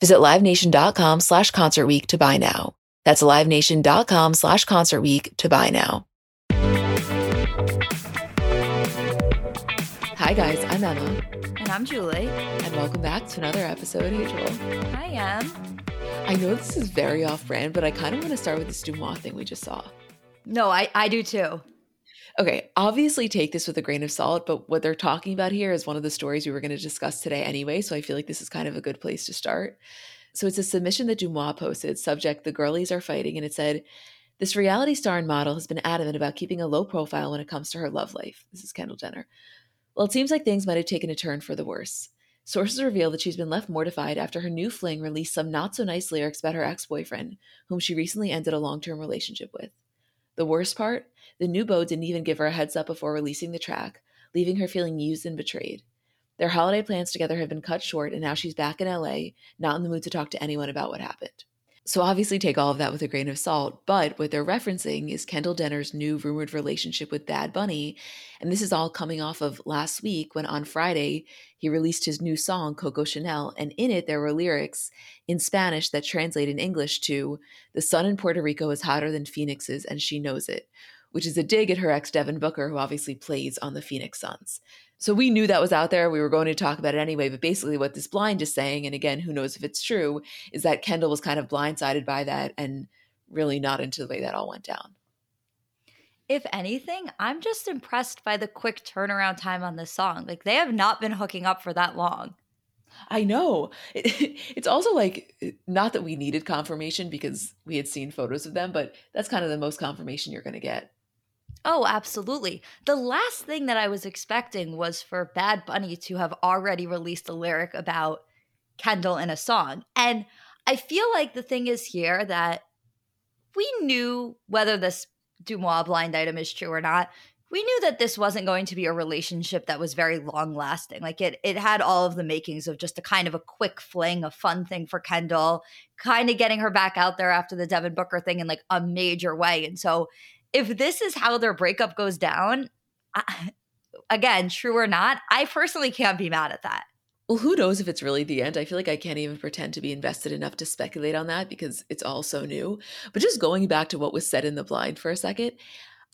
Visit LiveNation.com slash Concert Week to buy now. That's LiveNation.com slash Concert Week to buy now. Hi guys, I'm Emma. And I'm Julie. And welcome back to another episode. Hey Joel. Hi, Em. I know this is very off brand, but I kind of want to start with this Deuxmoi thing we just saw. No, I, I do too. Okay, obviously take this with a grain of salt, but what they're talking about here is one of the stories we were going to discuss today anyway, so I feel like this is kind of a good place to start. So it's a submission that Deuxmoi posted, subject The Girlies Are Fighting, and it said, This reality star and model has been adamant about keeping a low profile when it comes to her love life. This is Kendall Jenner. Well, it seems like things might have taken a turn for the worse. Sources reveal that she's been left mortified after her new fling released some not so nice lyrics about her ex boyfriend, whom she recently ended a long term relationship with. The worst part? The new beau didn't even give her a heads up before releasing the track, leaving her feeling used and betrayed. Their holiday plans together have been cut short, and now she's back in LA, not in the mood to talk to anyone about what happened. So obviously take all of that with a grain of salt, but what they're referencing is Kendall Jenner's new rumored relationship with Bad Bunny, and this is all coming off of last week when on Friday he released his new song Coco Chanel, and in it there were lyrics in Spanish that translate in English to "The sun in Puerto Rico is hotter than Phoenix's and she knows it," which is a dig at her ex Devin Booker, who obviously plays on the Phoenix Suns. So we knew that was out there. We were going to talk about it anyway. But basically, what this blind is saying, and again, who knows if it's true, is that Kendall was kind of blindsided by that and really not into the way that all went down. If anything, I'm just impressed by the quick turnaround time on this song. Like, they have not been hooking up for that long. I know. It's also like, not that we needed confirmation because we had seen photos of them, but that's kind of the most confirmation you're going to get. Oh, absolutely. The last thing that I was expecting was for Bad Bunny to have already released a lyric about Kendall in a song. And I feel like the thing is here that we knew whether this Deuxmoi blind item is true or not. We knew that this wasn't going to be a relationship that was very long lasting. Like it it had all of the makings of just a kind of a quick fling, a fun thing for Kendall, kind of getting her back out there after the Devin Booker thing in like a major way. And so if this is how their breakup goes down, I, again, true or not, I personally can't be mad at that. Well, who knows if it's really the end? I feel like I can't even pretend to be invested enough to speculate on that because it's all so new. But just going back to what was said in the blind for a second,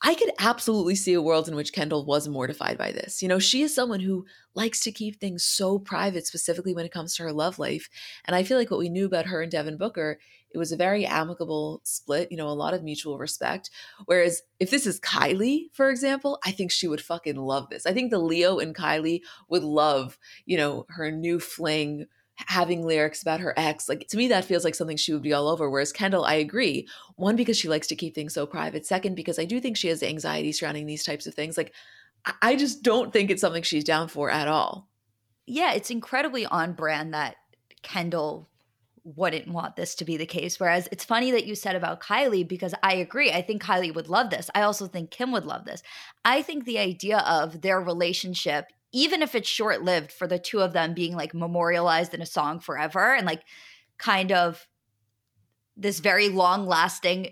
I could absolutely see a world in which Kendall was mortified by this. You know, she is someone who likes to keep things so private, specifically when it comes to her love life. And I feel like what we knew about her and Devin Booker, it was a very amicable split, you know, a lot of mutual respect. Whereas if this is Kylie, for example, I think she would fucking love this. I think the Leo and Kylie would love, you know, her new fling having lyrics about her ex. Like to me, that feels like something she would be all over. Whereas Kendall, I agree. One, because she likes to keep things so private. Second, because I do think she has anxiety surrounding these types of things. Like I just don't think it's something she's down for at all. Yeah, it's incredibly on brand that Kendall wouldn't want this to be the case. Whereas it's funny that you said about Kylie because I agree. I think Kylie would love this. I also think Kim would love this. I think the idea of their relationship, even if it's short lived for the two of them being like memorialized in a song forever and like kind of this very long lasting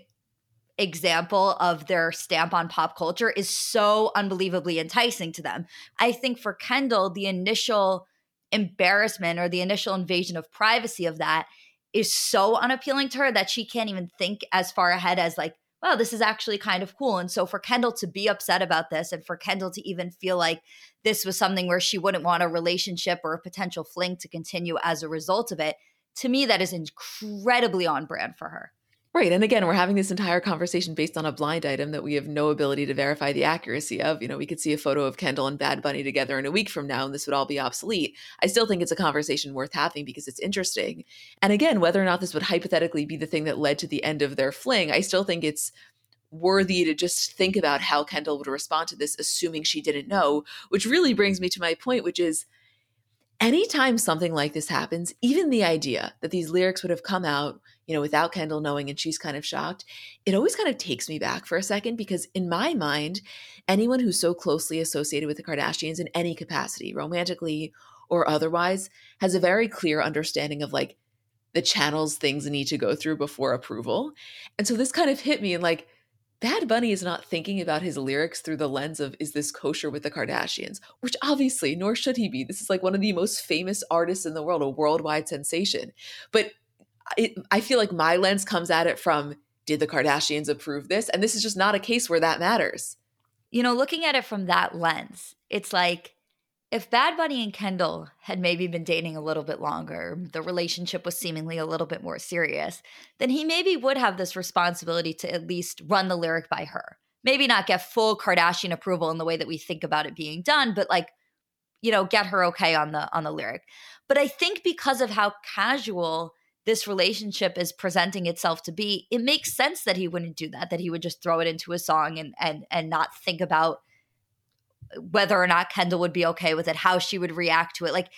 example of their stamp on pop culture is so unbelievably enticing to them. I think for Kendall, the initial embarrassment or the initial invasion of privacy of that is so unappealing to her that she can't even think as far ahead as like wow, this is actually kind of cool. And so for Kendall to be upset about this and for Kendall to even feel like this was something where she wouldn't want a relationship or a potential fling to continue as a result of it, to me, that is incredibly on brand for her. Right. And again, we're having this entire conversation based on a blind item that we have no ability to verify the accuracy of. You know, we could see a photo of Kendall and Bad Bunny together in a week from now, and this would all be obsolete. I still think it's a conversation worth having because it's interesting. And again, whether or not this would hypothetically be the thing that led to the end of their fling, I still think it's worthy to just think about how Kendall would respond to this, assuming she didn't know, which really brings me to my point, which is anytime something like this happens, even the idea that these lyrics would have come out you know, without Kendall knowing and she's kind of shocked, it always kind of takes me back for a second because in my mind, anyone who's so closely associated with the Kardashians in any capacity, romantically or otherwise, has a very clear understanding of like the channels things need to go through before approval. And so this kind of hit me and like, Bad Bunny is not thinking about his lyrics through the lens of is this kosher with the Kardashians, which obviously, nor should he be. This is like one of the most famous artists in the world, a worldwide sensation. But it, I feel like my lens comes at it from did the Kardashians approve this? And this is just not a case where that matters. You know, looking at it from that lens, it's like if Bad Bunny and Kendall had maybe been dating a little bit longer, the relationship was seemingly a little bit more serious, then he maybe would have this responsibility to at least run the lyric by her. Maybe not get full Kardashian approval in the way that we think about it being done, but like, you know, get her okay on the on the lyric. But I think because of how casual this relationship is presenting itself to be, it makes sense that he wouldn't do that, that he would just throw it into a song and and and not think about whether or not Kendall would be okay with it, how she would react to it. Like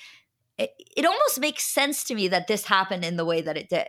it, it almost makes sense to me that this happened in the way that it did.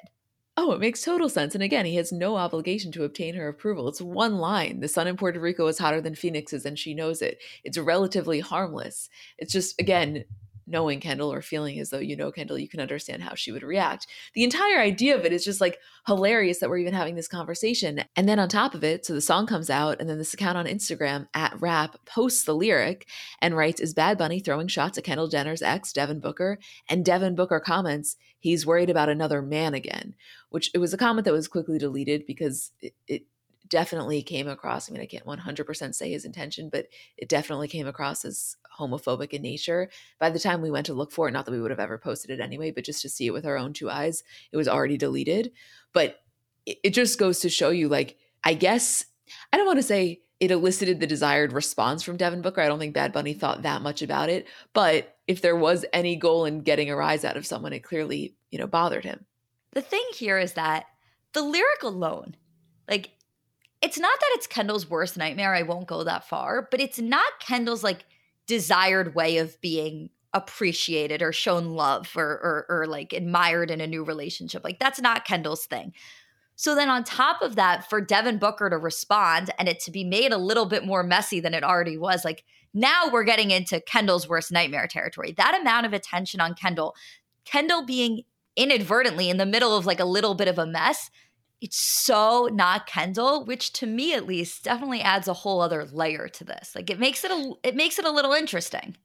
Oh, it makes total sense. And again, he has no obligation to obtain her approval. It's one line. The sun in Puerto Rico is hotter than Phoenix's, and she knows it. It's relatively harmless. It's just, again, knowing Kendall or feeling as though you know Kendall, you can understand how she would react. The entire idea of it is just like hilarious that we're even having this conversation. And then on top of it, so the song comes out, and then this account on Instagram at rap posts the lyric and writes, Is Bad Bunny throwing shots at Kendall Jenner's ex, Devin Booker? And Devin Booker comments, He's worried about another man again, which it was a comment that was quickly deleted because it, it definitely came across. I mean, I can't 100% say his intention, but it definitely came across as homophobic in nature. By the time we went to look for it, not that we would have ever posted it anyway, but just to see it with our own two eyes, it was already deleted. But it, just goes to show you, like, I guess, I don't want to say it elicited the desired response from Devin Booker. I don't think Bad Bunny thought that much about it. But if there was any goal in getting a rise out of someone, it clearly, you know, bothered him. The thing here is that the lyric alone, like it's not that it's Kendall's worst nightmare. I won't go that far, but it's not Kendall's like desired way of being appreciated or shown love or, or, or like admired in a new relationship. Like that's not Kendall's thing. So then on top of that, for Devin Booker to respond and it to be made a little bit more messy than it already was, like now we're getting into Kendall's worst nightmare territory. That amount of attention on Kendall, Kendall being inadvertently in the middle of like a little bit of a mess it's so not Kendall, which to me at least definitely adds a whole other layer to this. Like it makes it a it makes it a little interesting.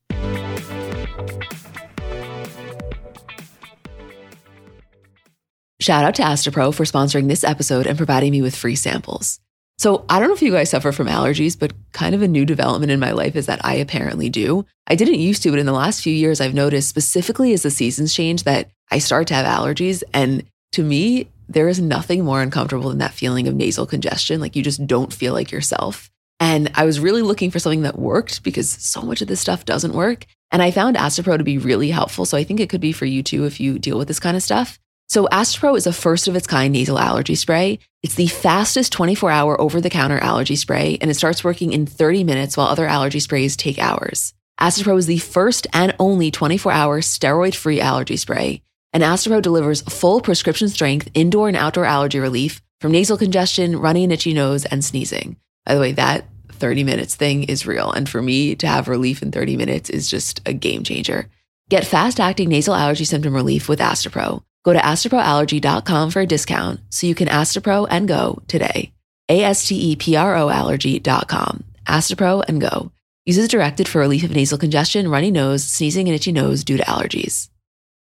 Shout out to Astepro for sponsoring this episode and providing me with free samples. So, I don't know if you guys suffer from allergies, but kind of a new development in my life is that I apparently do. I didn't used to, but in the last few years, I've noticed specifically as the seasons change that I start to have allergies. And to me, there is nothing more uncomfortable than that feeling of nasal congestion. Like you just don't feel like yourself. And I was really looking for something that worked because so much of this stuff doesn't work. And I found Astepro to be really helpful. So I think it could be for you too if you deal with this kind of stuff. So Astepro is a first of its kind nasal allergy spray. It's the fastest 24 hour over the counter allergy spray, and it starts working in 30 minutes while other allergy sprays take hours. Astepro is the first and only 24 hour steroid free allergy spray and Astepro delivers full prescription strength indoor and outdoor allergy relief from nasal congestion, runny and itchy nose, and sneezing. By the way, that 30 minutes thing is real. And for me to have relief in 30 minutes is just a game changer. Get fast acting nasal allergy symptom relief with Astepro. Go to asteproallergy.com for a discount so you can Astepro and go today. A S T E P R O allergy.com. Astepro and go. Uses directed for relief of nasal congestion, runny nose, sneezing, and itchy nose due to allergies.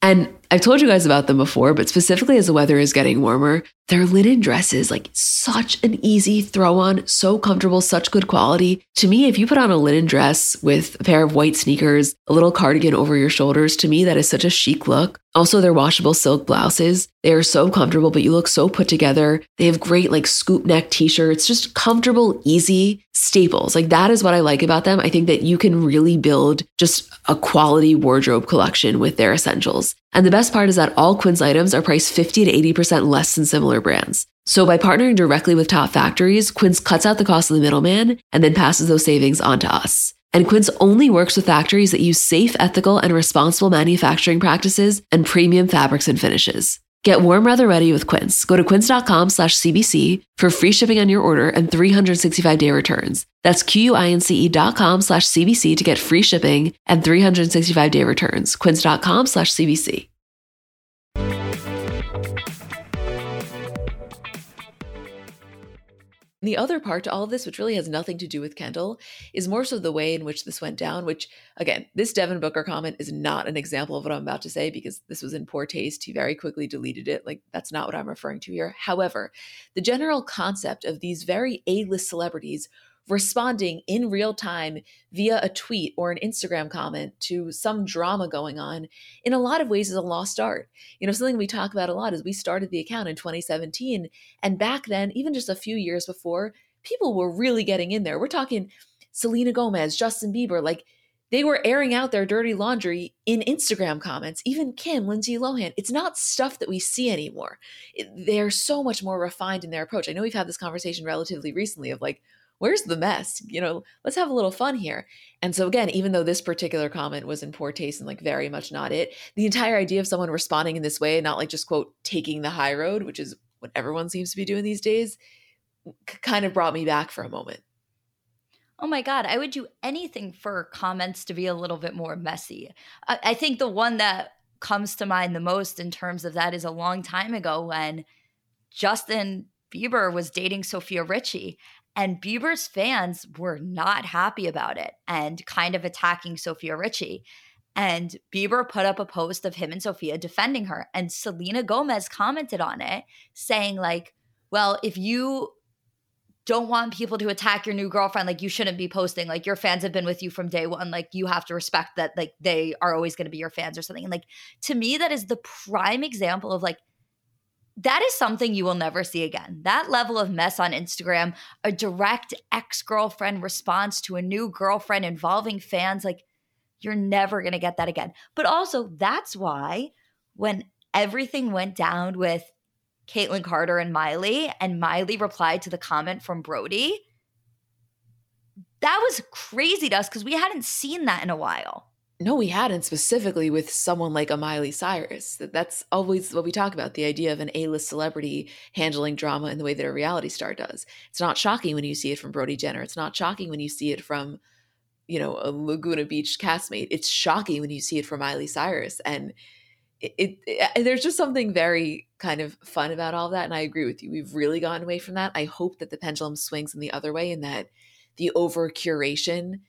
And I've told you guys about them before, but specifically as the weather is getting warmer, their linen dresses, like such an easy throw on, so comfortable, such good quality. To me, if you put on a linen dress with a pair of white sneakers, a little cardigan over your shoulders, to me, that is such a chic look. Also, their washable silk blouses, they are so comfortable, but you look so put together. They have great like scoop neck t shirts, just comfortable, easy staples. Like that is what I like about them. I think that you can really build just a quality wardrobe collection with their essentials. And the best part is that all Quince items are priced 50 to 80% less than similar brands. So by partnering directly with top factories, Quince cuts out the cost of the middleman and then passes those savings on to us. And Quince only works with factories that use safe, ethical, and responsible manufacturing practices and premium fabrics and finishes. Get warm weather ready with Quince. Go to quince.com slash CBC for free shipping on your order and 365 day returns. That's Q-U-I-N-C-E dot com slash CBC to get free shipping and 365 day returns. Quince.com slash CBC. The other part to all of this, which really has nothing to do with Kendall, is more so the way in which this went down, which, again, this Devin Booker comment is not an example of what I'm about to say because this was in poor taste. He very quickly deleted it. Like, that's not what I'm referring to here. However, the general concept of these very A list celebrities responding in real time via a tweet or an Instagram comment to some drama going on in a lot of ways is a lost art. You know, something we talk about a lot is we started the account in 2017. And back then, even just a few years before, people were really getting in there. We're talking Selena Gomez, Justin Bieber, like they were airing out their dirty laundry in Instagram comments. Even Kim, Lindsay Lohan. It's not stuff that we see anymore. They're so much more refined in their approach. I know we've had this conversation relatively recently of like, where's the mess? You know, let's have a little fun here. And so, again, even though this particular comment was in poor taste and like very much not it, the entire idea of someone responding in this way, not like just quote, taking the high road, which is what everyone seems to be doing these days, kind of brought me back for a moment. Oh my God, I would do anything for comments to be a little bit more messy. I, I think the one that comes to mind the most in terms of that is a long time ago when Justin Bieber was dating Sofia Richie and Bieber's fans were not happy about it and kind of attacking Sofia Richie. And Bieber put up a post of him and Sofia defending her. And Selena Gomez commented on it, saying, like, well, if you don't want people to attack your new girlfriend, like you shouldn't be posting. Like your fans have been with you from day one. Like you have to respect that, like they are always going to be your fans or something. And like to me, that is the prime example of like that is something you will never see again. That level of mess on Instagram, a direct ex girlfriend response to a new girlfriend involving fans, like you're never going to get that again. But also, that's why when everything went down with Kaitlynn Carter and Miley, and Miley replied to the comment from Brody, that was crazy to us because we hadn't seen that in a while. No, we hadn't specifically with someone like a Miley Cyrus. That's always what we talk about the idea of an A list celebrity handling drama in the way that a reality star does. It's not shocking when you see it from Brody Jenner. It's not shocking when you see it from, you know, a Laguna Beach castmate. It's shocking when you see it from Miley Cyrus. And it, it, it, there's just something very kind of fun about all that. And I agree with you. We've really gotten away from that. I hope that the pendulum swings in the other way and that the over curation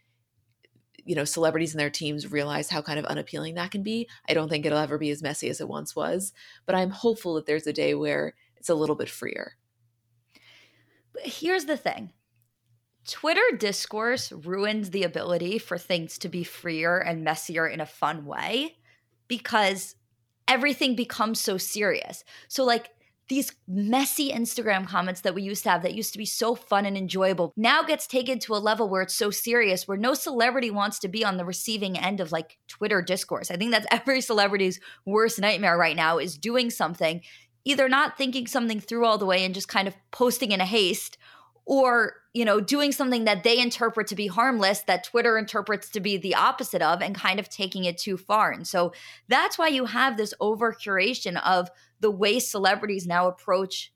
you know celebrities and their teams realize how kind of unappealing that can be i don't think it'll ever be as messy as it once was but i'm hopeful that there's a day where it's a little bit freer. But here's the thing. Twitter discourse ruins the ability for things to be freer and messier in a fun way because everything becomes so serious. So like these messy Instagram comments that we used to have that used to be so fun and enjoyable now gets taken to a level where it's so serious where no celebrity wants to be on the receiving end of like Twitter discourse. I think that's every celebrity's worst nightmare right now is doing something either not thinking something through all the way and just kind of posting in a haste or you know doing something that they interpret to be harmless that twitter interprets to be the opposite of and kind of taking it too far. And so that's why you have this over curation of the way celebrities now approach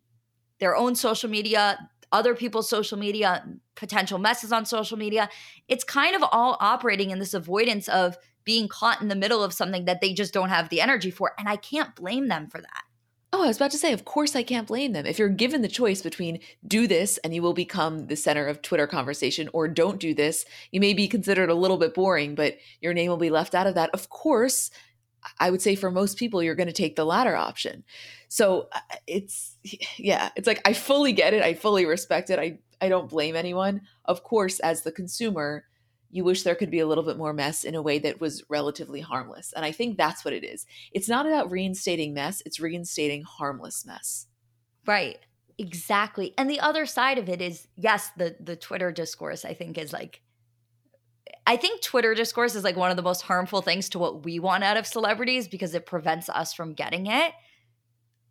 their own social media other people's social media potential messes on social media. It's kind of all operating in this avoidance of being caught in the middle of something that they just don't have the energy for and i can't blame them for that Oh, I was about to say, of course I can't blame them. If you're given the choice between do this and you will become the center of Twitter conversation, or don't do this, you may be considered a little bit boring, but your name will be left out of that. Of course, I would say for most people, you're going to take the latter option. So uh, it's, yeah, it's like I fully get it. I fully respect it. I, I don't blame anyone. Of course, as the consumer, you wish there could be a little bit more mess in a way that was relatively harmless. And I think that's what it is. It's not about reinstating mess, it's reinstating harmless mess. Right. Exactly. And the other side of it is yes, the the Twitter discourse I think is like I think Twitter discourse is like one of the most harmful things to what we want out of celebrities because it prevents us from getting it.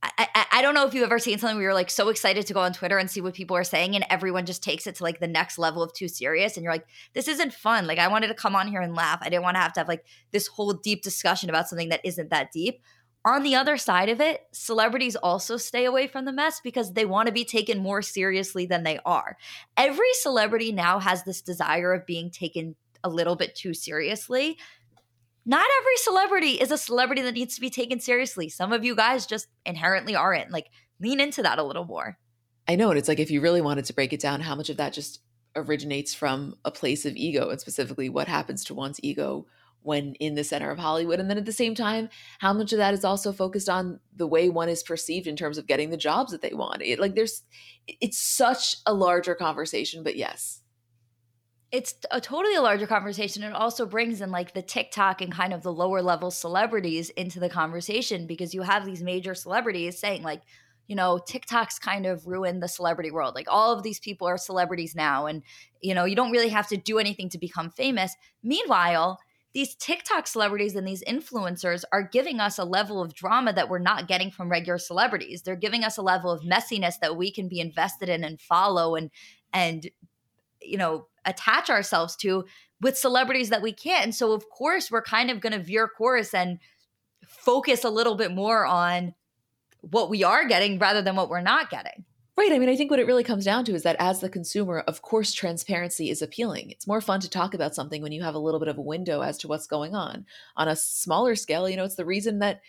I, I, don't know if you've ever seen something where you're like so excited to go on Twitter and see what people are saying, and everyone just takes it to like the next level of too serious. And you're like, this isn't fun. Like, I wanted to come on here and laugh. I didn't want to have to have like this whole deep discussion about something that isn't that deep. On the other side of it, celebrities also stay away from the mess because they want to be taken more seriously than they are. Every celebrity now has this desire of being taken a little bit too seriously. Not every celebrity is a celebrity that needs to be taken seriously. Some of you guys just inherently aren't. Like, lean into that a little more. I know. And it's like, if you really wanted to break it down, how much of that just originates from a place of ego and specifically what happens to one's ego when in the center of Hollywood. And then at the same time, how much of that is also focused on the way one is perceived in terms of getting the jobs that they want. It, like there's, it's such a larger conversation, but yes. It's a totally a larger conversation. It also brings in like the TikTok and kind of the lower level celebrities into the conversation because you have these major celebrities saying like, you know, TikTok's kind of ruined the celebrity world. Like all of these people are celebrities now and you know, you don't really have to do anything to become famous. Meanwhile, these TikTok celebrities and these influencers are giving us a level of drama that we're not getting from regular celebrities. They're giving us a level of messiness that we can be invested in and follow and and you know attach ourselves to with celebrities that we can't. And so of course we're kind of going to veer course and focus a little bit more on what we are getting rather than what we're not getting. Right. I mean, I think what it really comes down to is that as the consumer, of course, transparency is appealing. It's more fun to talk about something when you have a little bit of a window as to what's going on. On a smaller scale, you know, it's the reason that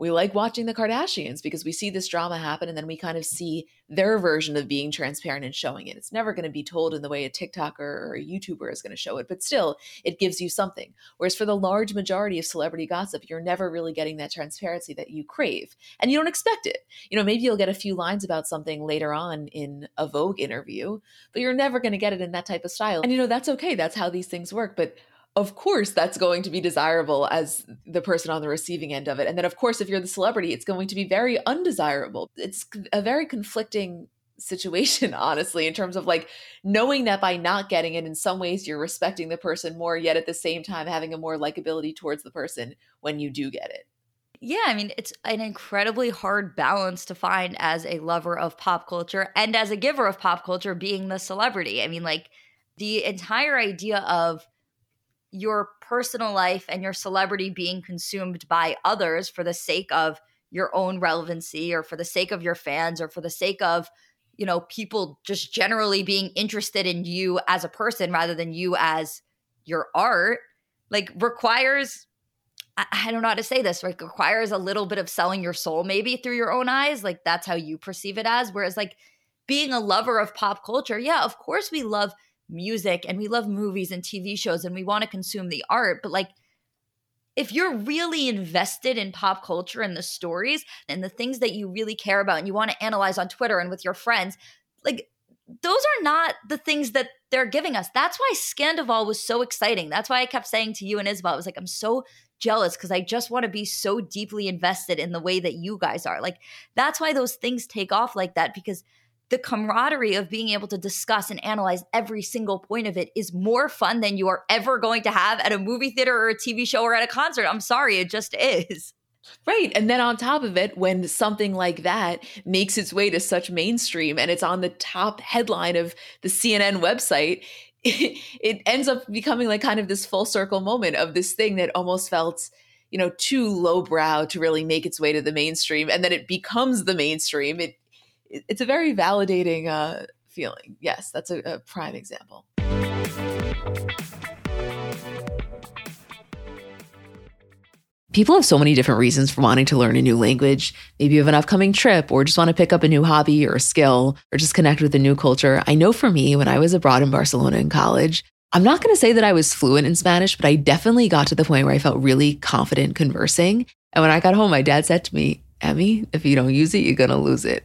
we like watching the Kardashians because we see this drama happen and then we kind of see their version of being transparent and showing it. It's never going to be told in the way a TikToker or a YouTuber is going to show it, but still, it gives you something. Whereas for the large majority of celebrity gossip, you're never really getting that transparency that you crave and you don't expect it. You know, maybe you'll get a few lines about something later on in a Vogue interview, but you're never going to get it in that type of style. And, you know, that's okay. That's how these things work. But of course that's going to be desirable as the person on the receiving end of it. And then, of course, if you're the celebrity, it's going to be very undesirable. It's a very conflicting situation, honestly, in terms of like knowing that by not getting it, in some ways you're respecting the person more, yet at the same time having a more likability towards the person when you do get it. Yeah, I mean, it's an incredibly hard balance to find as a lover of pop culture and as a giver of pop culture being the celebrity. I mean, like the entire idea of your personal life and your celebrity being consumed by others for the sake of your own relevancy or for the sake of your fans or for the sake of you know people just generally being interested in you as a person rather than you as your art like requires I, I don't know how to say this like requires a little bit of selling your soul maybe through your own eyes like that's how you perceive it as. Whereas like being a lover of pop culture yeah of course we love music and we love movies and TV shows and we want to consume the art, but like if you're really invested in pop culture and the stories and the things that you really care about and you want to analyze on Twitter and with your friends, like those are not the things that they're giving us. That's why Scandoval was so exciting. That's why I kept saying to you and Isabel, I was like, I'm so jealous because I just want to be so deeply invested in the way that you guys are. Like, that's why those things take off like that because – the camaraderie of being able to discuss and analyze every single point of it is more fun than you are ever going to have at a movie theater or a TV show or at a concert. I'm sorry, it just is. Right. And then on top of it, when something like that makes its way to such mainstream and it's on the top headline of the CNN website, it, it ends up becoming like kind of this full circle moment of this thing that almost felt you know too lowbrow to really make its way to the mainstream and then it becomes the mainstream it it's a very validating uh, feeling. Yes, that's a, a prime example. People have so many different reasons for wanting to learn a new language. Maybe you have an upcoming trip or just want to pick up a new hobby or a skill or just connect with a new culture. I know for me, when I was abroad in Barcelona in college, I'm not going to say that I was fluent in Spanish, but I definitely got to the point where I felt really confident conversing. And when I got home, my dad said to me, Emmy, if you don't use it, you're going to lose it.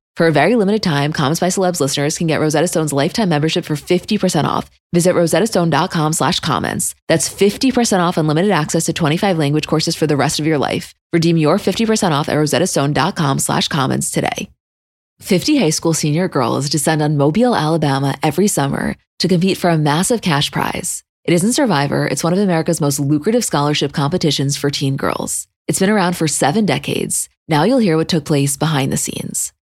For a very limited time, Comments by Celebs listeners can get Rosetta Stone's lifetime membership for 50% off. Visit rosettastone.com slash comments. That's 50% off unlimited access to 25 language courses for the rest of your life. Redeem your 50% off at rosettastone.com slash comments today. 50 high school senior girls descend on Mobile, Alabama every summer to compete for a massive cash prize. It isn't Survivor, it's one of America's most lucrative scholarship competitions for teen girls. It's been around for seven decades. Now you'll hear what took place behind the scenes.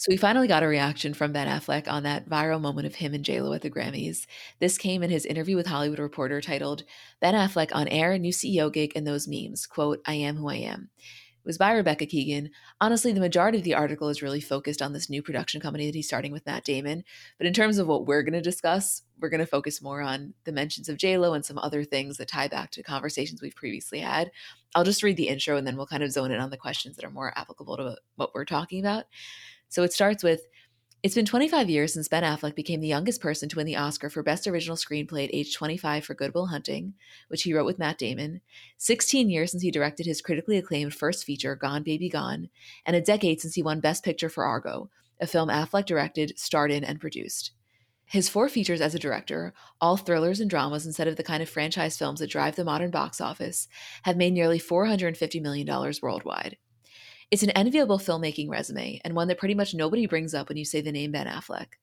So we finally got a reaction from Ben Affleck on that viral moment of him and JLo at the Grammys. This came in his interview with Hollywood Reporter titled Ben Affleck on air, new CEO gig, and those memes. Quote, I am who I am. It was by Rebecca Keegan. Honestly, the majority of the article is really focused on this new production company that he's starting with Matt Damon. But in terms of what we're going to discuss, we're going to focus more on the mentions of JLo and some other things that tie back to conversations we've previously had. I'll just read the intro and then we'll kind of zone in on the questions that are more applicable to what we're talking about. So it starts with It's been 25 years since Ben Affleck became the youngest person to win the Oscar for Best Original Screenplay at age 25 for Good Will Hunting, which he wrote with Matt Damon, 16 years since he directed his critically acclaimed first feature, Gone Baby Gone, and a decade since he won Best Picture for Argo, a film Affleck directed, starred in, and produced. His four features as a director, all thrillers and dramas instead of the kind of franchise films that drive the modern box office, have made nearly $450 million worldwide. It's an enviable filmmaking resume and one that pretty much nobody brings up when you say the name Ben Affleck.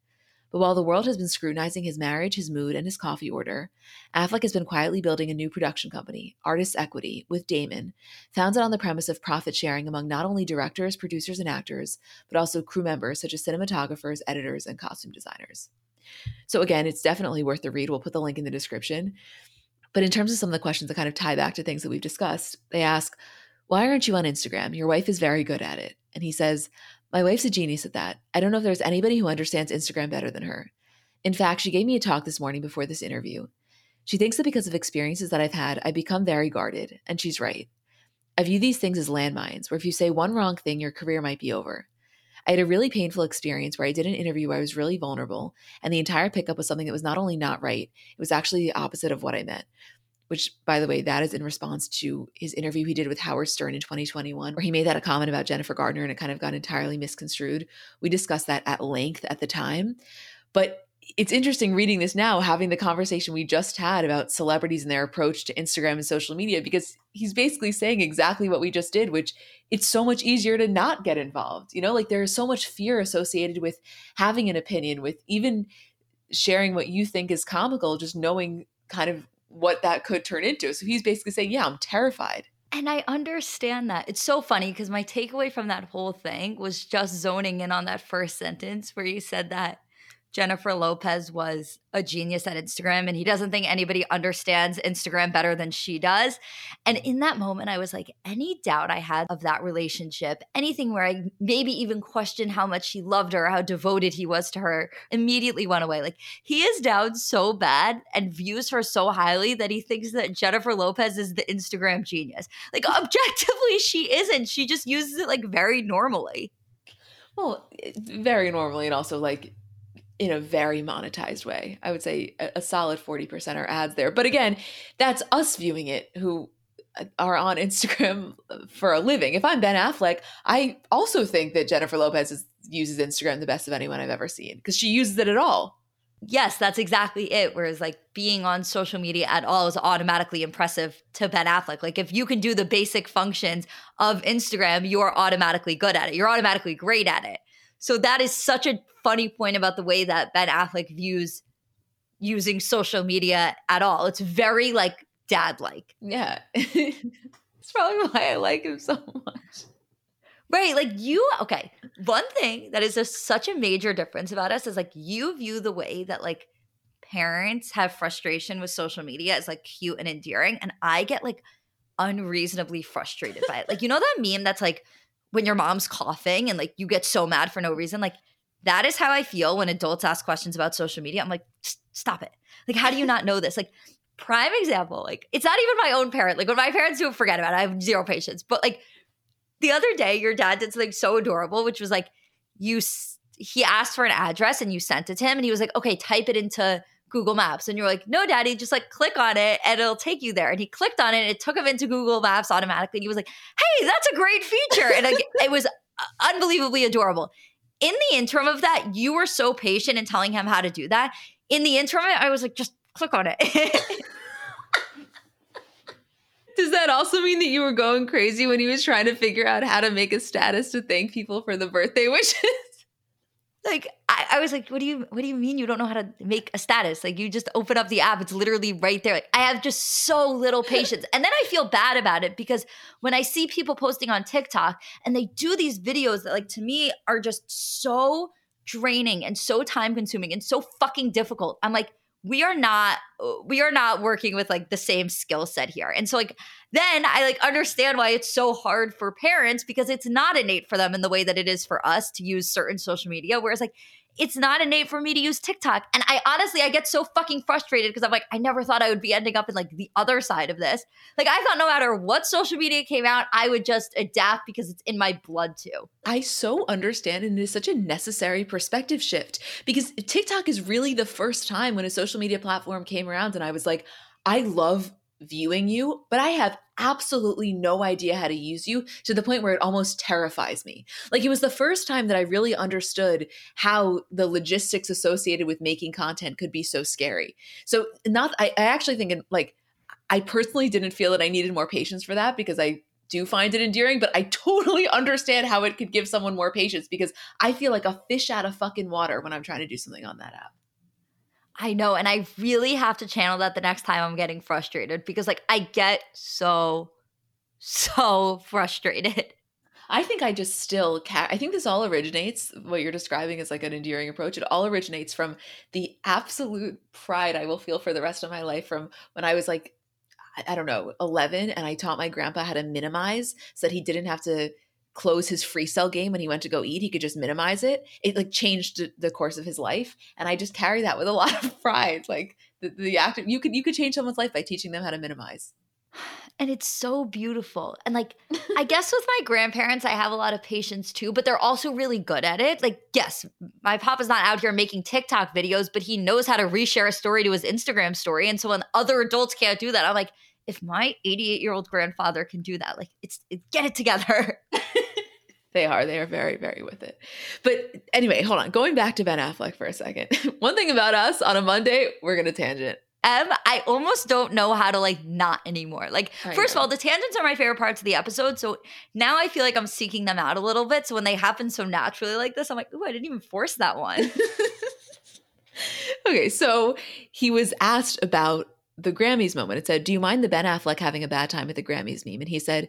But while the world has been scrutinizing his marriage, his mood, and his coffee order, Affleck has been quietly building a new production company, Artists Equity, with Damon, founded on the premise of profit sharing among not only directors, producers, and actors, but also crew members such as cinematographers, editors, and costume designers. So, again, it's definitely worth the read. We'll put the link in the description. But in terms of some of the questions that kind of tie back to things that we've discussed, they ask, why aren't you on Instagram? Your wife is very good at it. And he says, My wife's a genius at that. I don't know if there's anybody who understands Instagram better than her. In fact, she gave me a talk this morning before this interview. She thinks that because of experiences that I've had, I've become very guarded, and she's right. I view these things as landmines, where if you say one wrong thing, your career might be over. I had a really painful experience where I did an interview where I was really vulnerable, and the entire pickup was something that was not only not right, it was actually the opposite of what I meant which by the way that is in response to his interview he did with howard stern in 2021 where he made that a comment about jennifer garner and it kind of got entirely misconstrued. We discussed that at length at the time. But it's interesting reading this now having the conversation we just had about celebrities and their approach to instagram and social media because he's basically saying exactly what we just did which it's so much easier to not get involved you know? Like there's so much fear associated with having an opinion with even sharing what you think is comical just knowing kind of what that could turn into. So he's basically saying, Yeah, I'm terrified. And I understand that. It's so funny because my takeaway from that whole thing was just zoning in on that first sentence where you said that Jennifer Lopez was a genius at Instagram and he doesn't think anybody understands Instagram better than she does. And in that moment, I was like, any doubt I had of that relationship, anything where I maybe even questioned how much he loved her, how devoted he was to her, immediately went away. Like he is down so bad and views her so highly that he thinks that Jennifer Lopez is the Instagram genius. Like objectively, she isn't. She just uses it like very normally. Well, eh, very normally, and also like in a very monetized way. I would say a, a solid 40% are ads there. But again, that's us viewing it who uh, are on Instagram for a living. If I'm Ben Affleck, I also think that Jennifer Lopez is, uses Instagram the best of anyone I've ever seen because she uses it at all. Yes, that's exactly it. Whereas like being on social media at all is automatically impressive to Ben Affleck. Like if you can do the basic functions of Instagram, you are automatically good at it. You're automatically great at it. So that is such a funny point about the way that Ben Affleck views using social media at all. It's very like dad like. Yeah. it's probably why I like him so much. Right. Like you, okay. One thing that is just such a major difference about us is like you view the way that like parents have frustration with social media as like cute and endearing. And I get like unreasonably frustrated by it. Like, you know that meme that's like when your mom's coughing and like you get so mad for no reason? Like, that is how I feel when adults ask questions about social media. I'm like, stop it. Like, how do you not know this? Like, prime example, like, it's not even my own parent. Like, when my parents do forget about it, I have zero patience. But like, the other day, your dad did something so adorable, which was like, you, he asked for an address and you sent it to him, and he was like, okay, type it into Google Maps. And you're like, no, daddy, just like click on it and it'll take you there. And he clicked on it and it took him into Google Maps automatically. And he was like, hey, that's a great feature. And it was uh, unbelievably adorable. In the interim of that, you were so patient in telling him how to do that. In the interim, I was like, just click on it. Does that also mean that you were going crazy when he was trying to figure out how to make a status to thank people for the birthday wishes? Like I, I, was like, what do you what do you mean you don't know how to make a status? Like you just open up the app, it's literally right there. Like I have just so little patience. and then I feel bad about it because when I see people posting on TikTok and they do these videos that like to me are just so draining and so time consuming and so fucking difficult. I'm like, we are not we are not working with like the same skill set here. And so like then i like understand why it's so hard for parents because it's not innate for them in the way that it is for us to use certain social media. Whereas like it's not innate for me to use TikTok. And I honestly, I get so fucking frustrated because I'm like, I never thought I would be ending up in like the other side of this. Like, I thought no matter what social media came out, I would just adapt because it's in my blood too. I so understand. And it is such a necessary perspective shift because TikTok is really the first time when a social media platform came around and I was like, I love viewing you, but I have absolutely no idea how to use you to the point where it almost terrifies me. Like it was the first time that I really understood how the logistics associated with making content could be so scary. So not I, I actually think in, like I personally didn't feel that I needed more patience for that because I do find it endearing, but I totally understand how it could give someone more patience because I feel like a fish out of fucking water when I'm trying to do something on that app. I know. And I really have to channel that the next time I'm getting frustrated because, like, I get so, so frustrated. I think I just still ca- I think this all originates what you're describing is like an endearing approach. It all originates from the absolute pride I will feel for the rest of my life from when I was like I don't know, 11 and I taught my grandpa how to minimize so that he didn't have to close his free cell game when he went to go eat he could just minimize it. It like changed the course of his life and i just carry that with a lot of pride like the, the you could you could change someone's life by teaching them how to minimize. And it's so beautiful and like i guess with my grandparents i have a lot of patience too but they're also really good at it. Like yes my papa's not out here making tiktok videos but he knows how to reshare a story to his instagram story and so when other adults can't do that i'm like if my 88 year old grandfather can do that like it's it, get it together They are. They are very, very with it. But anyway, hold on. Going back to Ben Affleck for a second. One thing about us on a Monday, we're going to tangent. Em, I almost don't know how to like not anymore. Like, I first know. of all, the tangents are my favorite parts of the episode. So now I feel like I'm seeking them out a little bit. So when they happen so naturally like this, I'm like, ooh, I didn't even force that one. okay. So he was asked about the Grammys moment. It said, Do you mind the Ben Affleck having a bad time at the Grammys meme? And he said,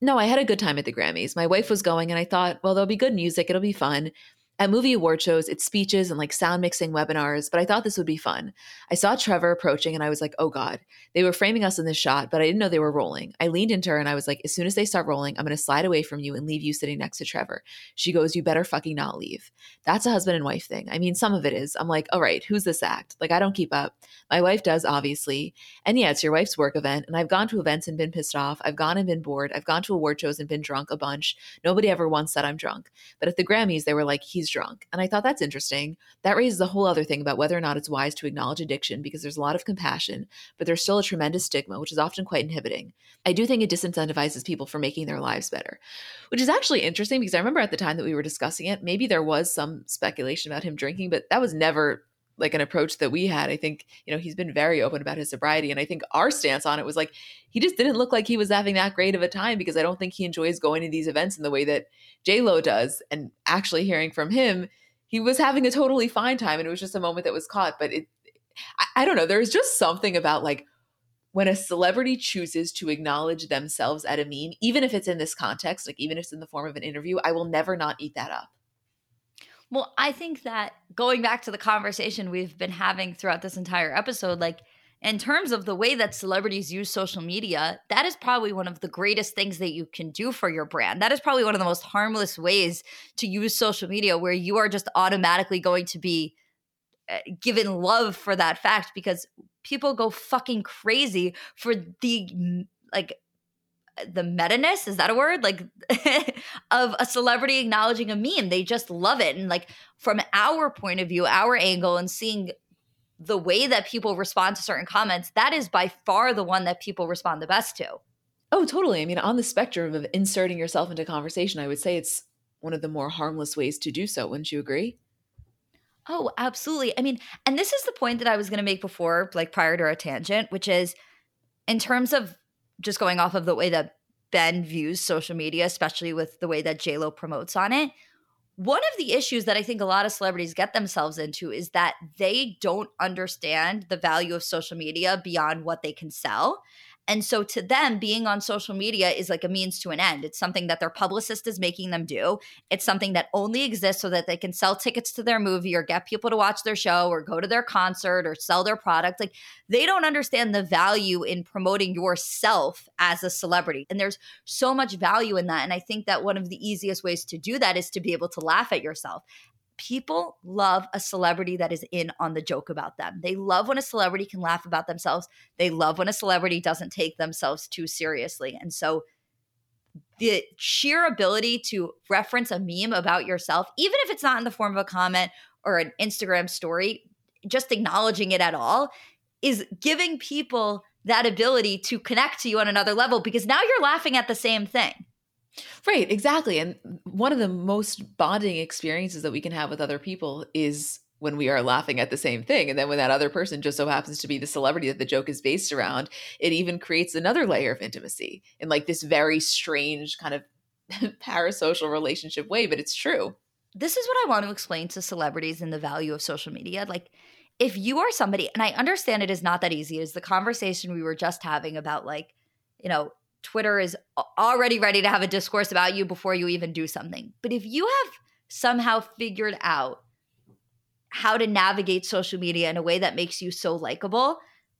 No, I had a good time at the Grammys. My wife was going, and I thought, Well, there'll be good music. It'll be fun. At movie award shows, it's speeches and like sound mixing webinars, but I thought this would be fun. I saw Trevor approaching and I was like, oh God. They were framing us in this shot, but I didn't know they were rolling. I leaned into her and I was like, as soon as they start rolling, I'm going to slide away from you and leave you sitting next to Trevor. She goes, you better fucking not leave. That's a husband and wife thing. I mean, some of it is. I'm like, all right, who's this act? Like, I don't keep up. My wife does, obviously. And yeah, it's your wife's work event. And I've gone to events and been pissed off. I've gone and been bored. I've gone to award shows and been drunk a bunch. Nobody ever once said I'm drunk. But at the Grammys, they were like, he's drunk. And I thought that's interesting. That raises a whole other thing about whether or not it's wise to acknowledge addiction because there's a lot of compassion, but there's still a tremendous stigma, which is often quite inhibiting. I do think it disincentivizes people from making their lives better, which is actually interesting because I remember at the time that we were discussing it, maybe there was some speculation about him drinking, but that was never like an approach that we had. I think, you know, he's been very open about his sobriety. And I think our stance on it was like, he just didn't look like he was having that great of a time because I don't think he enjoys going to these events in the way that J Lo does. And actually hearing from him, he was having a totally fine time. And it was just a moment that was caught. But it, I, I don't know, there's just something about like, when a celebrity chooses to acknowledge themselves at a meme, even if it's in this context, like even if it's in the form of an interview, I will never not eat that up. Well, I think that going back to the conversation we've been having throughout this entire episode, like in terms of the way that celebrities use social media, that is probably one of the greatest things that you can do for your brand. That is probably one of the most harmless ways to use social media where you are just automatically going to be eh, given love for that fact because people go fucking crazy for the like the meta-ness is that a word? Like of a celebrity acknowledging a meme they just love it. And like from our point of view our angle and seeing the way that people respond to certain comments that is by far the one that people respond the best to. Oh totally. I mean on the spectrum of inserting yourself into conversation i would say it's one of the more harmless ways to do so wouldn't you agree? Oh absolutely. I mean and this is the point that i was going to make before like prior to our tangent which is in terms of just going off of the way that Ben views social media, especially with the way that JLo promotes on it. One of the issues that I think a lot of celebrities get themselves into is that they don't understand the value of social media beyond what they can sell. And so to them, being on social media is like a means to an end. It's something that their publicist is making them do. It's something that only exists so that they can sell tickets to their movie or get people to watch their show or go to their concert or sell their product. Like they don't understand the value in promoting yourself as a celebrity. And there's so much value in that. And I think that one of the easiest ways to do that is to be able to laugh at yourself people love a celebrity that is in on the joke about them. They love when a celebrity can laugh about themselves. They love when a celebrity doesn't take themselves too seriously. And so the sheer ability to reference a meme about yourself, even if it's not in the form of a comment or an Instagram story, just acknowledging it at all is giving people that ability to connect to you on another level because now you're laughing at the same thing. Right, exactly. And one of the most bonding experiences that we can have with other people is when we are laughing at the same thing. And then when that other person just so happens to be the celebrity that the joke is based around, it even creates another layer of intimacy in like this very strange kind of parasocial relationship way, but it's true. This is what I want to explain to celebrities and the value of social media. Like, if you are somebody, and I understand it is not that easy, is the conversation we were just having about like, you know, Twitter is already ready to have a discourse about you before you even do something. But if you have somehow figured out how to navigate social media in a way that makes you so likable,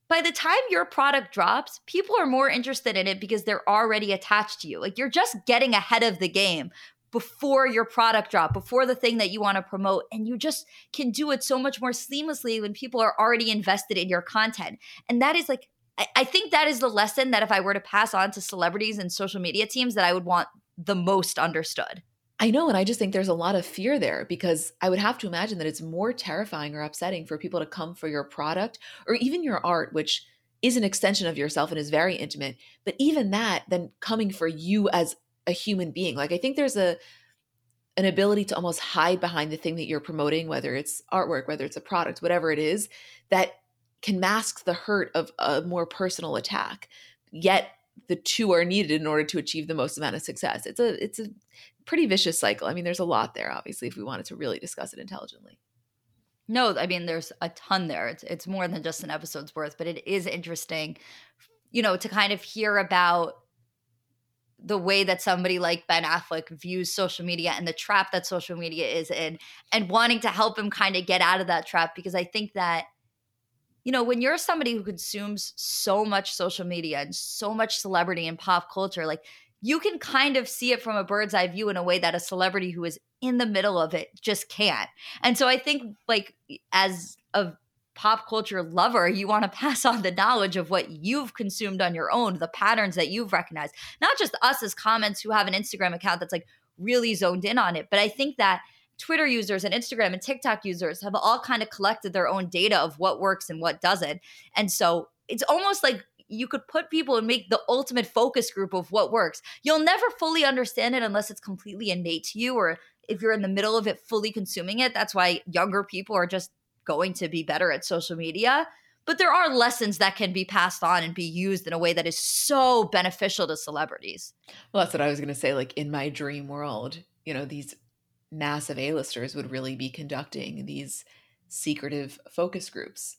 by the time your product drops, people are more interested in it because they're already attached to you. Like you're just getting ahead of the game before your product drop, before the thing that you want to promote. And you just can do it so much more seamlessly when people are already invested in your content. And that is like I, think that is the lesson that if I were to pass on to celebrities and social media teams, that I would want the most understood. I know. And I just think there's a lot of fear there because I would have to imagine that it's more terrifying or upsetting for people to come for your product or even your art, which is an extension of yourself and is very intimate. But even that, then coming for you as a human being. Like I think there's a an ability to almost hide behind the thing that you're promoting, whether it's artwork, whether it's a product, whatever it is, that can mask the hurt of a more personal attack. Yet the two are needed in order to achieve the most amount of success. It's a it's a pretty vicious cycle. I mean, there's a lot there, obviously, if we wanted to really discuss it intelligently. No, I mean, there's a ton there. It's it's more than just an episode's worth, but it is interesting, you know, to kind of hear about the way that somebody like Ben Affleck views social media and the trap that social media is in, and wanting to help him kind of get out of that trap because I think that you know, when you're somebody who consumes so much social media and so much celebrity and pop culture, like you can kind of see it from a bird's eye view in a way that a celebrity who is in the middle of it just can't. And so I think, like, as a pop culture lover, you want to pass on the knowledge of what you've consumed on your own, the patterns that you've recognized, not just us as comments who have an Instagram account that's like really zoned in on it, but I think that Twitter users and Instagram and TikTok users have all kind of collected their own data of what works and what doesn't. And so it's almost like you could put people and make the ultimate focus group of what works. You'll never fully understand it unless it's completely innate to you or if you're in the middle of it fully consuming it. That's why younger people are just going to be better at social media. But there are lessons that can be passed on and be used in a way that is so beneficial to celebrities. Well, that's what I was going to say. Like in my dream world, you know, these massive A-listers would really be conducting these secretive focus groups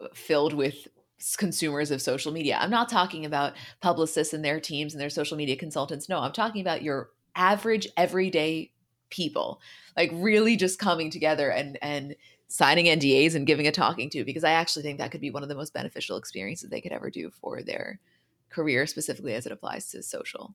uh, filled with consumers of social media. I'm not talking about publicists and their teams and their social media consultants. No, I'm talking about your average everyday people. Like really just coming together and and signing NDAs and giving a talking to because I actually think that could be one of the most beneficial experiences they could ever do for their career specifically as it applies to social.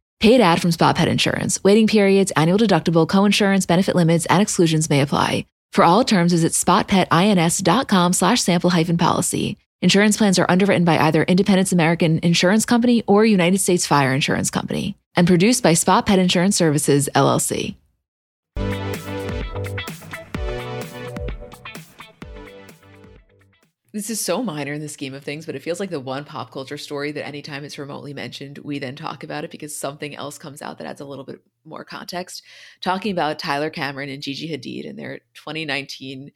Paid ad from Spot Pet Insurance. Waiting periods, annual deductible, coinsurance, benefit limits, and exclusions may apply. For all terms, visit spotpetins.com slash sample hyphen policy. Insurance plans are underwritten by either Independence American Insurance Company or United States Fire Insurance Company and produced by Spot Pet Insurance Services, LLC. This is so minor in the scheme of things, but it feels like the one pop culture story that anytime it's remotely mentioned, we then talk about it because something else comes out that adds a little bit more context. Talking about Tyler Cameron and Gigi Hadid and their 2019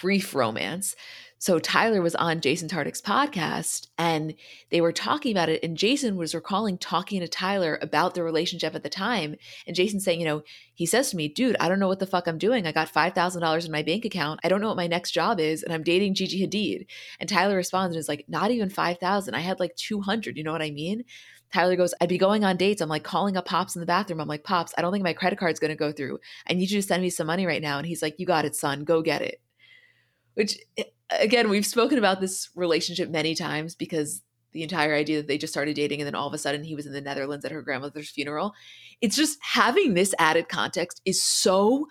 brief romance. So Tyler was on Jason Tartick's podcast and they were talking about it. And Jason was recalling talking to Tyler about the relationship at the time. And Jason saying, you know, he says to me, dude, I don't know what the fuck I'm doing. I got $5,000 in my bank account. I don't know what my next job is. And I'm dating Gigi Hadid. And Tyler responds and is like, not even 5,000. I had like 200. You know what I mean? Tyler goes, I'd be going on dates. I'm like calling up Pops in the bathroom. I'm like, Pops, I don't think my credit card's going to go through. I need you to send me some money right now. And he's like, You got it, son. Go get it. Which eh, again, we've spoken about this relationship many times because the entire idea that they just started dating and then all of a sudden he was in the Netherlands at her grandmother's funeral. It's just having this added context is so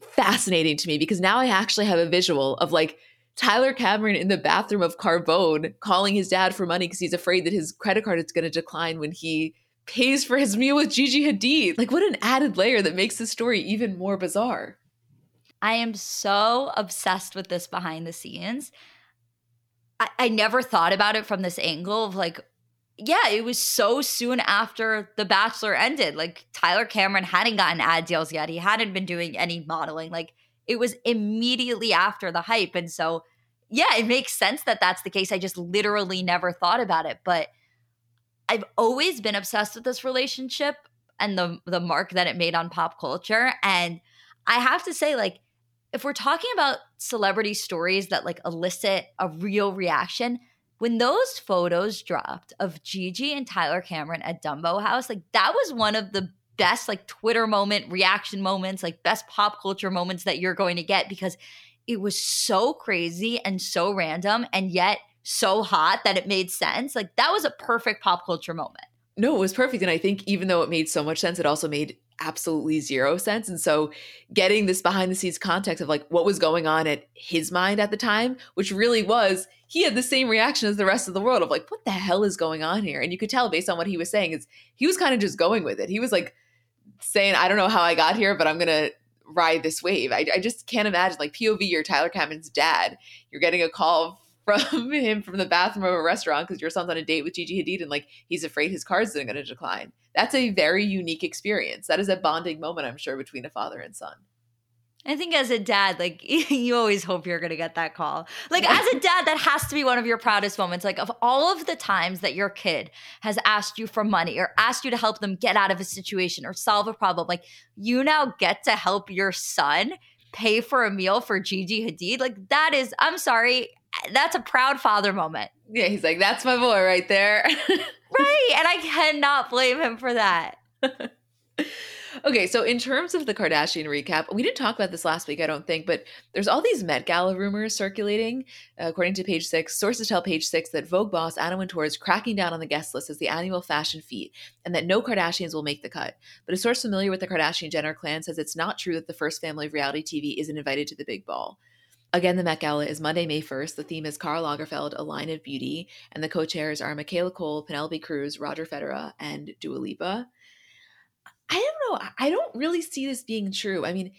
fascinating to me because now I actually have a visual of like Tyler Cameron in the bathroom of Carbone calling his dad for money because he's afraid that his credit card is going to decline when he pays for his meal with Gigi Hadid. Like, what an added layer that makes this story even more bizarre. I am so obsessed with this behind the scenes. I, I never thought about it from this angle of like, yeah, it was so soon after The Bachelor ended. Like Tyler Cameron hadn't gotten ad deals yet. He hadn't been doing any modeling. Like it was immediately after the hype. And so, yeah, it makes sense that that's the case. I just literally never thought about it. But I've always been obsessed with this relationship. and the the mark that it made on pop culture. And I have to say, like, if we're talking about celebrity stories that like elicit a real reaction, when those photos dropped of Gigi and Tyler Cameron at Dumbo House, like that was one of the best like Twitter moment, reaction moments, like best pop culture moments that you're going to get because it was so crazy and so random and yet so hot that it made sense. Like that was a perfect pop culture moment. No, it was perfect. And I think even though it made so much sense, it also made absolutely zero sense. And so getting this behind the scenes context of like what was going on at his mind at the time, which really was he had the same reaction as the rest of the world of like, what the hell is going on here? And you could tell based on what he was saying, is he was kind of just going with it. He was like saying, I don't know how I got here, but I'm gonna ride this wave. I, I just can't imagine like POV, you're Tyler Cameron's dad. You're getting a call from him from the bathroom of a restaurant because your son's on a date with Gigi Hadid and like he's afraid his cards are going to decline. That's a very unique experience. That is a bonding moment, I'm sure, between a father and son. I think as a dad, like you always hope you're going to get that call. Like as a dad, that has to be one of your proudest moments. Like of all of the times that your kid has asked you for money or asked you to help them get out of a situation or solve a problem, like you now get to help your son pay for a meal for Gigi Hadid. Like that is, I'm sorry, that's a proud father moment. Yeah, he's like, that's my boy right there. right. And I cannot blame him for that. okay, so in terms of the Kardashian recap, we didn't talk about this last week, I don't think, but there's all these Met Gala rumors circulating. Uh, according to page six, sources tell page six that Vogue boss Anna Wintour is cracking down on the guest list as the annual fashion feat and that no Kardashians will make the cut. But a source familiar with the Kardashian Jenner clan says it's not true that the first family of reality TV isn't invited to the big ball. Again, the Met Gala is Monday, May 1st. The theme is Karl Lagerfeld, A Line of Beauty, and the co-chairs are Michaela Coel, Penelope Cruz, Roger Federer, and Dua Lipa. I don't know. I don't really see this being true. I mean,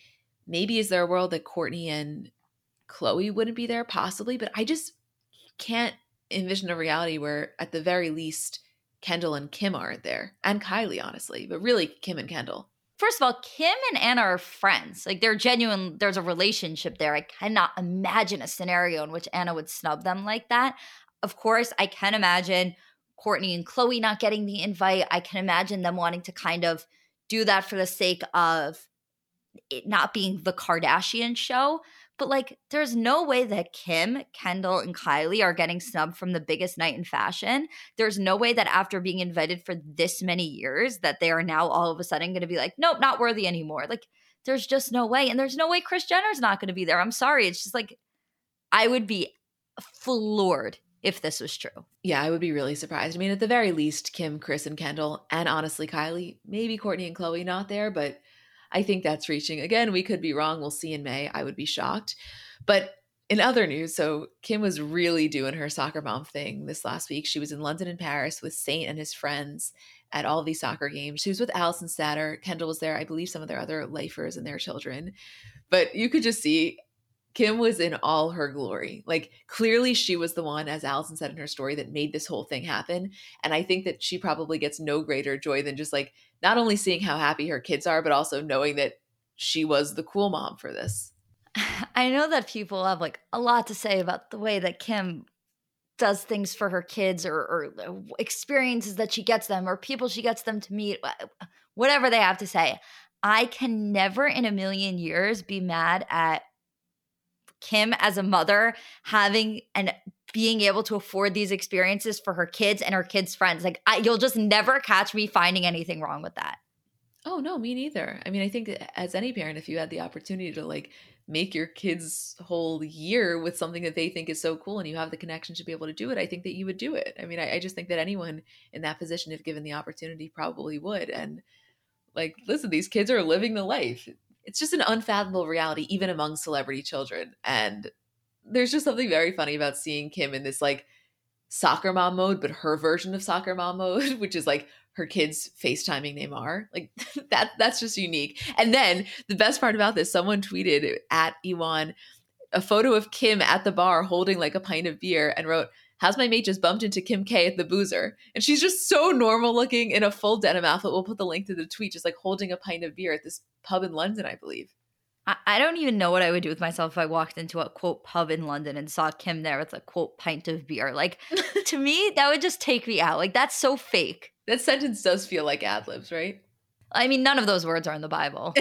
maybe is there a world that Kourtney and Khloé wouldn't be there? Possibly, but I just can't envision a reality where, at the very least, Kendall and Kim aren't there, and Kylie, honestly, but really Kim and Kendall first of all, Kim and Anna are friends. Like they're genuine, there's a relationship there. I cannot imagine a scenario in which Anna would snub them like that. Of course, I can imagine Kourtney and Khloé not getting the invite. I can imagine them wanting to kind of do that for the sake of it not being the Kardashian show. But like, there's no way that Kim, Kendall, and Kylie are getting snubbed from the biggest night in fashion. There's no way that after being invited for this many years, that they are now all of a sudden going to be like, nope, not worthy anymore. Like, there's just no way. And there's no way Kris Jenner's not going to be there. I'm sorry. It's just like, I would be floored if this was true. Yeah, I would be really surprised. I mean, at the very least, Kim, Kris, and Kendall, and honestly, Kylie, maybe Kourtney and Khloé not there, but I think that's reaching. Again, we could be wrong. We'll see in May. I would be shocked. But in other news, so Kim was really doing her soccer mom thing this last week. She was in London and Paris with Saint and his friends at all these soccer games. She was with Allison Statter. Kendall was there. I believe some of their other lifers and their children. But you could just see Kim was in all her glory. Like clearly she was the one, as Allison said in her story, that made this whole thing happen. And I think that she probably gets no greater joy than just like not only seeing how happy her kids are, but also knowing that she was the cool mom for this. I know that people have like a lot to say about the way that Kim does things for her kids or, or uh, experiences that she gets them or people she gets them to meet, whatever they have to say. I can never in a million years be mad at Kim as a mother having and being able to afford these experiences for her kids and her kids' friends. Like I, you'll just never catch me finding anything wrong with that. Oh no, me neither. I mean, I think as any parent, if you had the opportunity to like make your kids' whole year with something that they think is so cool and you have the connection to be able to do it, I think that you would do it. I mean, I, I just think that anyone in that position, if given the opportunity, probably would. And like, listen, these kids are living the life it's just an unfathomable reality, even among celebrity children. And there's just something very funny about seeing Kim in this like soccer mom mode, but her version of soccer mom mode, which is like her kids FaceTiming Neymar. Like that that's just unique. And then the best part about this, someone tweeted at Ewan a photo of Kim at the bar holding like a pint of beer and wrote, How's my mate just bumped into Kim K at the boozer? And she's just so normal looking in a full denim outfit. We'll put the link to the tweet, just like holding a pint of beer at this pub in London, I believe. I don't even know what I would do with myself if I walked into a quote pub in London and saw Kim there with a quote pint of beer. Like to me, that would just take me out. Like that's so fake. That sentence does feel like ad libs, right? I mean, none of those words are in the Bible.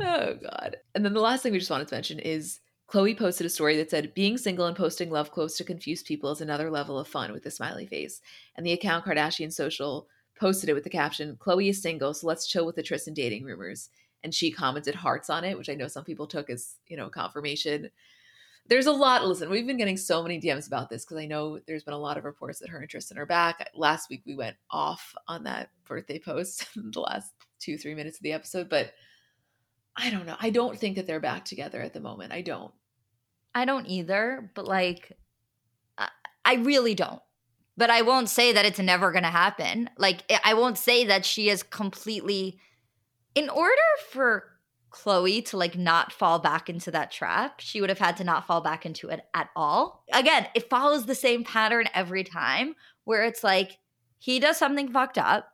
oh, God. And then the last thing we just wanted to mention is Khloé posted a story that said, Being single and posting love quotes to confuse people is another level of fun with a smiley face. And the account Kardashian Social posted it with the caption, Khloé is single, so let's chill with the Tristan dating rumors. And she commented hearts on it, which I know some people took as, you know, confirmation there's a lot. Listen, we've been getting so many DMs about this because I know there's been a lot of reports that her and Tristan are back. Last week we went off on that birthday post the last two, three minutes of the episode, but I don't know. I don't think that they're back together at the moment. I don't. I don't either, but like, I, I really don't. But I won't say that it's never going to happen. Like, I won't say that she is completely. In order for Khloé to like not fall back into that trap. She would have had to not fall back into it at all. Again, it follows the same pattern every time where it's like he does something fucked up.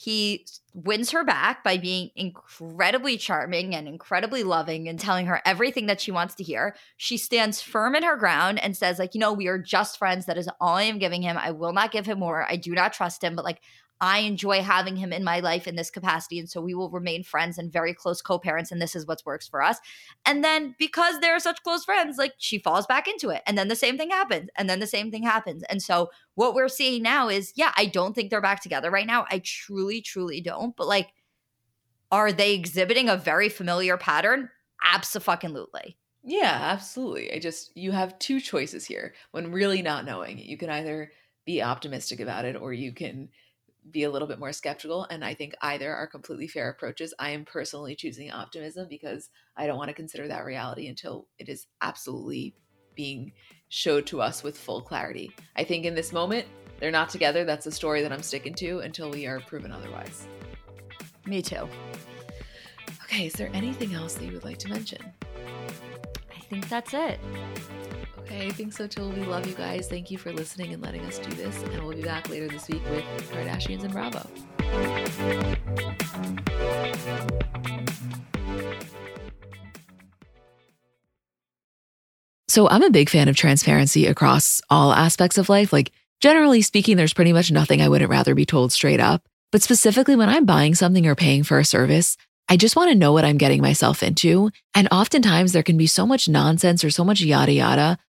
He wins her back by being incredibly charming and incredibly loving and telling her everything that she wants to hear. She stands firm in her ground and says, like, you know, we are just friends. That is all I am giving him. I will not give him more. I do not trust him, but like, I enjoy having him in my life in this capacity. And so we will remain friends and very close co parents. And this is what works for us. And then because they're such close friends, like she falls back into it. And then the same thing happens. And then the same thing happens. And so what we're seeing now is, yeah, I don't think they're back together right now. I truly, truly don't. But like, are they exhibiting a very familiar pattern? Absolutely. Yeah, absolutely. I just, you have two choices here when really not knowing. You can either be optimistic about it or you can be a little bit more skeptical. And I think either are completely fair approaches. I am personally choosing optimism because I don't want to consider that reality until it is absolutely being showed to us with full clarity. I think in this moment, they're not together. That's a story that I'm sticking to until we are proven otherwise. Me too. Okay, is there anything else that you would like to mention? I think that's it. Okay, I think so too. We love you guys. Thank you for listening and letting us do this. And we'll be back later this week with Kardashians and Bravo. So I'm a big fan of transparency across all aspects of life. Like, generally speaking, there's pretty much nothing I wouldn't rather be told straight up. But specifically when I'm buying something or paying for a service, I just want to know what I'm getting myself into. And oftentimes there can be so much nonsense or so much yada yada.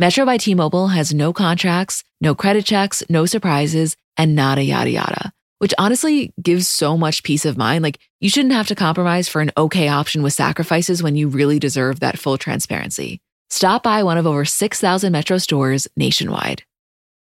Metro by T-Mobile has no contracts, no credit checks, no surprises, and nada yada yada, which honestly gives so much peace of mind. Like you shouldn't have to compromise for an okay option with sacrifices when you really deserve that full transparency. Stop by one of over 6,000 Metro stores nationwide.